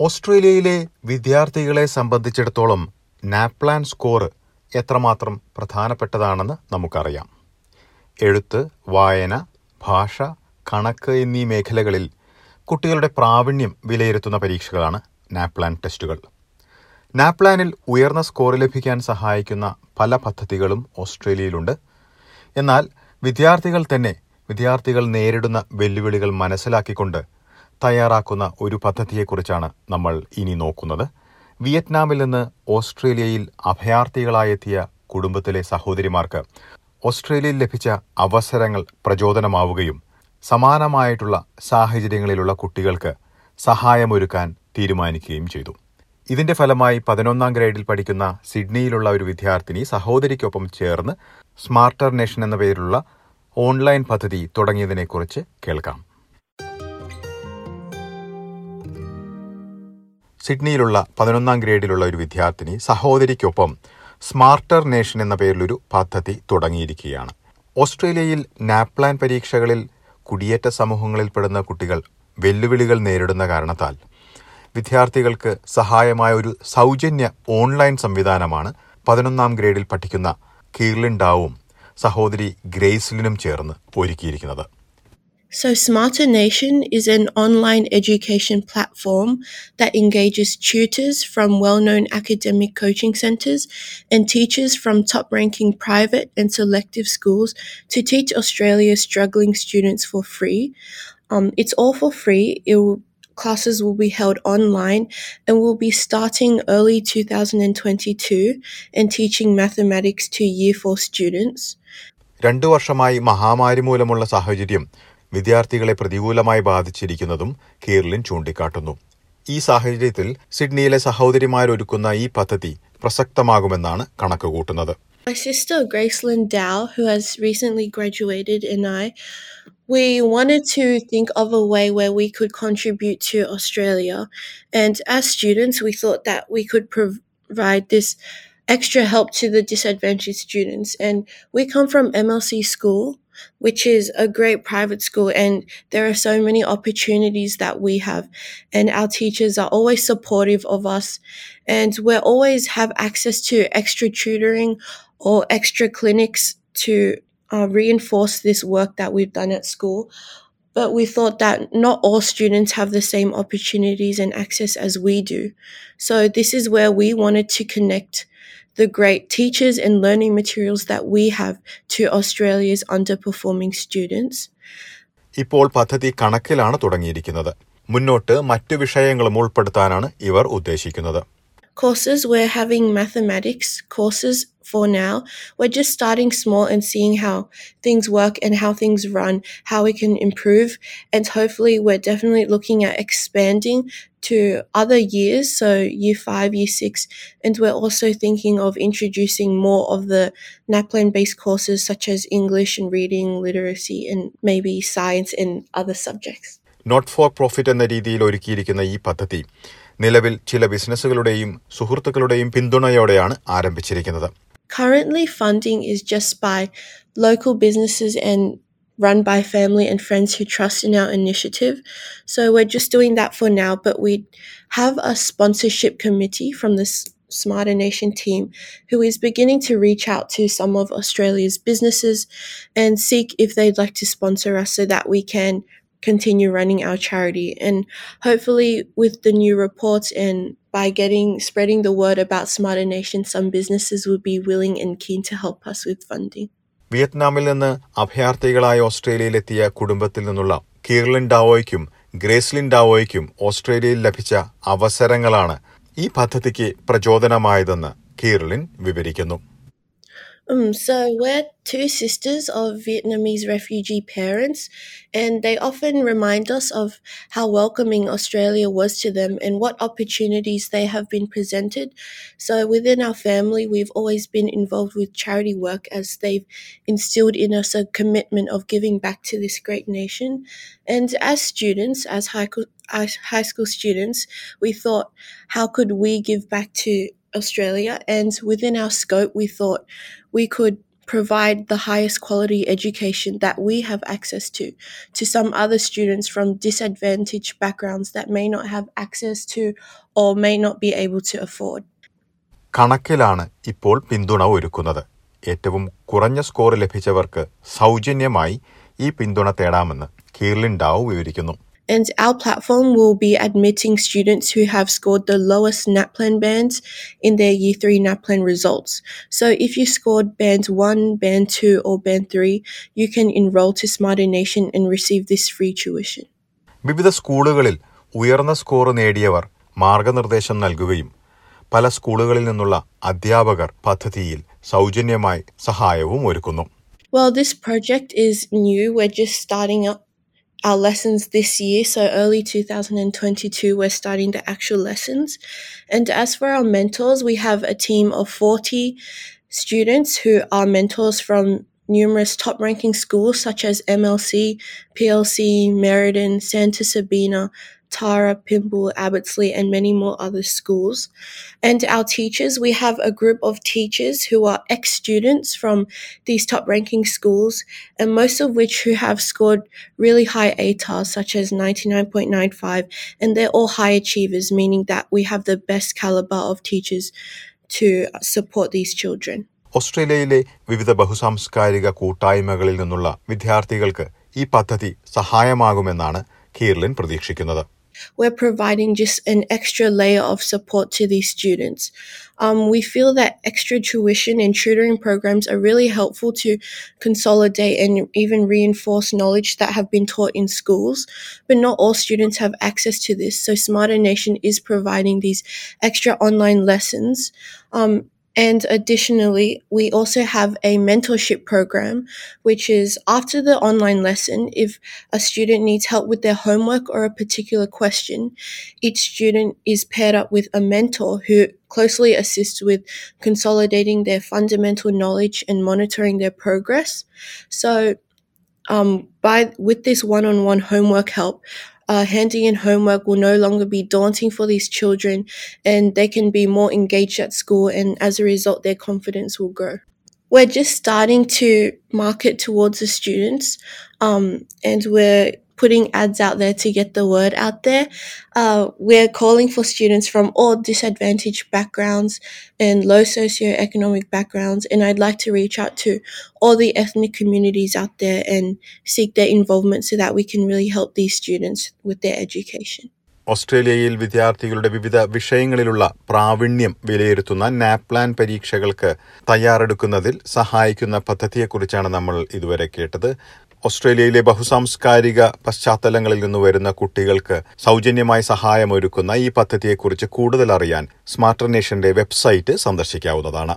ഓസ്ട്രേലിയയിലെ വിദ്യാർത്ഥികളെ സംബന്ധിച്ചിടത്തോളം നാപ്ലാൻ സ്കോർ എത്രമാത്രം പ്രധാനപ്പെട്ടതാണെന്ന് നമുക്കറിയാം. എഴുത്ത് വായന ഭാഷ കണക്ക് എന്നീ മേഖലകളിൽ കുട്ടികളുടെ പ്രാവീണ്യം വിലയിരുത്തുന്ന പരീക്ഷകളാണ് നാപ്ലാൻ ടെസ്റ്റുകൾ. നാപ്ലാനിൽ ഉയർന്ന സ്കോർ ലഭിക്കാൻ സഹായിക്കുന്ന പല പദ്ധതികളും ഓസ്ട്രേലിയയിലുണ്ട്. എന്നാൽ വിദ്യാർത്ഥികൾ തന്നെ വിദ്യാർത്ഥികൾ നേരിടുന്ന വെല്ലുവിളികൾ മനസ്സിലാക്കിക്കൊണ്ട് തയ്യാറാക്കുന്ന ഒരു പദ്ധതിയെക്കുറിച്ചാണ് നമ്മൾ ഇനി നോക്കുന്നത്. വിയറ്റ്നാമിൽ നിന്ന് ഓസ്ട്രേലിയയിൽ അഭയാർത്ഥികളായെത്തിയ കുടുംബത്തിലെ സഹോദരിമാർക്ക് ഓസ്ട്രേലിയയിൽ ലഭിച്ച അവസരങ്ങൾ പ്രചോദനമാവുകയും സമാനമായിട്ടുള്ള സാഹചര്യങ്ങളിലുള്ള കുട്ടികൾക്ക് സഹായമൊരുക്കാൻ തീരുമാനിക്കുകയും ചെയ്തു. ഇതിന്റെ ഫലമായി പതിനൊന്നാം ഗ്രേഡിൽ പഠിക്കുന്ന സിഡ്നിയിലുള്ള ഒരു വിദ്യാർത്ഥിനി സഹോദരിക്കൊപ്പം ചേർന്ന് സ്മാർട്ടർ നേഷൻ എന്ന പേരിലുള്ള ഓൺലൈൻ പദ്ധതി തുടങ്ങിയതിനെക്കുറിച്ച് കേൾക്കാം. സിഡ്നിയിലുള്ള പതിനൊന്നാം ഗ്രേഡിലുള്ള ഒരു വിദ്യാർത്ഥിനി സഹോദരിക്കൊപ്പം സ്മാർട്ടർ നേഷൻ എന്ന പേരിലൊരു പദ്ധതി തുടങ്ങിയിരിക്കുകയാണ്. ഓസ്ട്രേലിയയിൽ നാപ്ലാൻ പരീക്ഷകളിൽ കുടിയേറ്റ സമൂഹങ്ങളിൽ സമൂഹങ്ങളിൽപ്പെടുന്ന കുട്ടികൾ വെല്ലുവിളികൾ നേരിടുന്ന കാരണത്താൽ വിദ്യാർത്ഥികൾക്ക് സഹായമായ ഒരു സൗജന്യ ഓൺലൈൻ സംവിധാനമാണ് പതിനൊന്നാം ഗ്രേഡിൽ പഠിക്കുന്ന കീർലിൻ ഡാവും സഹോദരി ഗ്രേസ്ലിനും ചേർന്ന് ഒരുക്കിയിരിക്കുന്നത്. So, Smarter Nation is an online education platform that engages tutors from well known academic coaching centres and teachers from top ranking private and selective schools to teach Australia's struggling students for free. Um, it's all for free. It will, classes will be held online and will be starting early 2022 and teaching mathematics to Year 4 students. രണ്ടു വർഷമായി മഹാമാരി മൂലമുള്ള സാഹചര്യം വിദ്യാർത്ഥികളെ പ്രതികൂലമായി ബാധിച്ചിരിക്കുന്നതും കീർലിൻ ചൂണ്ടിക്കാട്ടുന്നു ഈ സാഹചര്യത്തിൽ സിഡ്നിയിലെ സഹോദരിമാരൊരുക്കുന്ന ഈ പദ്ധതി പ്രസക്തമാകുമെന്നാണ് കണക്കുകൂട്ടുന്നത് My sister Gracelyn Dow, who has recently graduated, and I, we wanted to think of a way where we could contribute to Australia. And as students, we thought that we could provide this extra help to the disadvantaged students. And we come from MLC School, which is a great private school, and there are so many opportunities that we have. And our teachers are always supportive of us, and we always have access to extra tutoring or extra clinics to uh, reinforce this work that we've done at school But we thought that not all students have the same opportunities and access as we do. So, this is where we wanted to connect the great teachers and learning materials that we have to Australia's underperforming students. ഇപ്പോൾ പദ്ധതി കണക്കിലാണ് തുടങ്ങിയിരിക്കുന്നത് മുന്നോട്ട് മറ്റു വിഷയങ്ങളും ഉൾപ്പെടുത്താനാണ് ഇവർ ഉദ്ദേശിക്കുന്നത് courses we're having mathematics courses for now. We're just starting small and seeing how things work and how things run how we can improve. And hopefully we're definitely looking at expanding to other years so year 5 year 6 and we're also thinking of introducing more of the naplan based courses such as english and reading literacy and maybe science and other subjects not for profit എന്ന രീതിയിൽ ഒരുക്കിയിരിക്കുന്ന ഈ പദ്ധതി നിലവിൽ ചില ബിസിനസ്സുകളുടെയും സുഹൃത്തുക്കളുടെയും പിന്തുണയോടെയാണ് ആരംഭിച്ചിരിക്കുന്നത് Currently, funding is just by local businesses and run by family and friends who trust in our initiative. So we're just doing that for now, but we have a sponsorship committee from the S- Smarter Nation team who is beginning to reach out to some of Australia's businesses and seek if they'd like to sponsor us so that we can continue running our charity and hopefully with the new reports and by getting spreading the word about smarter nation some businesses will be willing and keen to help us with funding വിയറ്റ്നാമിൽ നിന്ന് അഭയാർത്ഥികളായ ഓസ്ട്രേലിയയിലെത്തിയ കുടുംബത്തിൽ നിന്നുള്ള കീർലിൻ ഡാവോയ്ക്കും ഗ്രേസ്ലിൻ ഡാവോയ്ക്കും ഓസ്ട്രേലിയയിൽ ലഭിച്ച അവസരങ്ങളാണ് ഈ പദ്ധതിക്ക് പ്രചോദനമായതെന്ന് കീർലിൻ വിവരിക്കുന്നു Um, so we're two sisters of Vietnamese refugee parents, and they often remind us of how welcoming Australia was to them and what opportunities they have been presented. So within our family, we've always been involved with charity work as they've instilled in us a commitment of giving back to this great nation. And as students, as high, as high school students, we thought, how could we give back to Australia? And within our scope, we thought we could provide the highest quality education that we have access to to some other students from disadvantaged backgrounds that may not have access to or may not be able to afford. കണക്കിലാണ് ഇപ്പോൾ പിന്തുണ ഒരുക്കുന്നത് ഏറ്റവും കുറഞ്ഞ score ലഭിച്ചവർക്ക് സൗജന്യമായി ഈ പിന്തുണ തേടാമെന്ന് കീർലിൻ ഡാവ് വിവരിക്കുന്നു And our platform will be admitting students who have scored the lowest NAPLAN bands in their Year 3 NAPLAN results. So if you scored band 1, band 2, or band 3, you can enroll to Smarter Nation and receive this free tuition. വിവിധ സ്കൂളുകളിൽ ഉയർന്ന score നേടിയവർ മാർഗനിർദ്ദേശം നൽകുകയും പല സ്കൂളുകളിൽ നിന്നുള്ള അധ്യാപകർ പദ്ധതിയിൽ സൗജന്യമായി സഹായവും ഒരുക്കുന്നു Well, this project is new. We're just starting up our lessons this year. So early 2022, we're starting the actual lessons. And as for our mentors, we have a team of 40 students who are mentors from numerous top ranking schools such as MLC, PLC, Meriden, Santa Sabina, Tara, Pymble, Abbotsleigh, and many more other schools. And our teachers, we have a group of teachers who are ex students from these top ranking schools, and most of which who have scored really high ATARs, such as 99.95, and they're all high achievers, meaning that we have the best caliber of teachers to support these children. ഓസ്ട്രേലിയയിലെ വിവിധ ബഹുസാംസ്കാരിക കൂട്ടായ്മകളിൽ നിന്നുള്ള വിദ്യാർത്ഥികൾക്ക് ഈ പദ്ധതി സഹായമാകുമെന്നാണ് കീർലിൻ പ്രതീക്ഷിക്കുന്നത് we're providing just an extra layer of support to these students. Um, we feel that extra tuition and tutoring programs are really helpful to consolidate and even reinforce knowledge that have been taught in schools, but not all students have access to this. So Smarter Nation is providing these extra online lessons. Um, and additionally, we also have a mentorship program, which is after the online lesson, if a student needs help with their homework or a particular question, each student is paired up with a mentor who closely assists with consolidating their fundamental knowledge and monitoring their progress. So, um, by with this one-on-one homework help, uh, handing in homework will no longer be daunting for these children and they can be more engaged at school and as a result their confidence will grow. We're just starting to market towards the students um, and we're putting ads out there to get the word out there. Uh, we're calling for students from all disadvantaged backgrounds and low socioeconomic backgrounds, and I'd like to reach out to all the ethnic communities out there and seek their involvement so that we can really help these students with their education. ഓസ്ട്രേലിയയിൽ വിദ്യാർത്ഥികളുടെ വിവിധ വിഷയങ്ങളിലുള്ള പ്രാവീണ്യം വിലയിരുത്തുന്ന NAPLAN പരീക്ഷകൾക്ക് തയ്യാറെടുക്കുന്നതിൽ സഹായിക്കുന്ന പദ്ധതിയെക്കുറിച്ചാണ് നമ്മൾ ഇതുവരെ കേട്ടത് ഓസ്ട്രേലിയയിലെ ബഹുസാംസ്കാരിക പശ്ചാത്തലങ്ങളിൽ നിന്ന് വരുന്ന കുട്ടികൾക്ക് സൗജന്യമായി സഹായമൊരുക്കുന്ന ഈ പദ്ധതിയെക്കുറിച്ച് കൂടുതൽ അറിയാൻ സ്മാർട്ടർ നേഷന്റെ വെബ്സൈറ്റ് സന്ദർശിക്കാവുന്നതാണ്.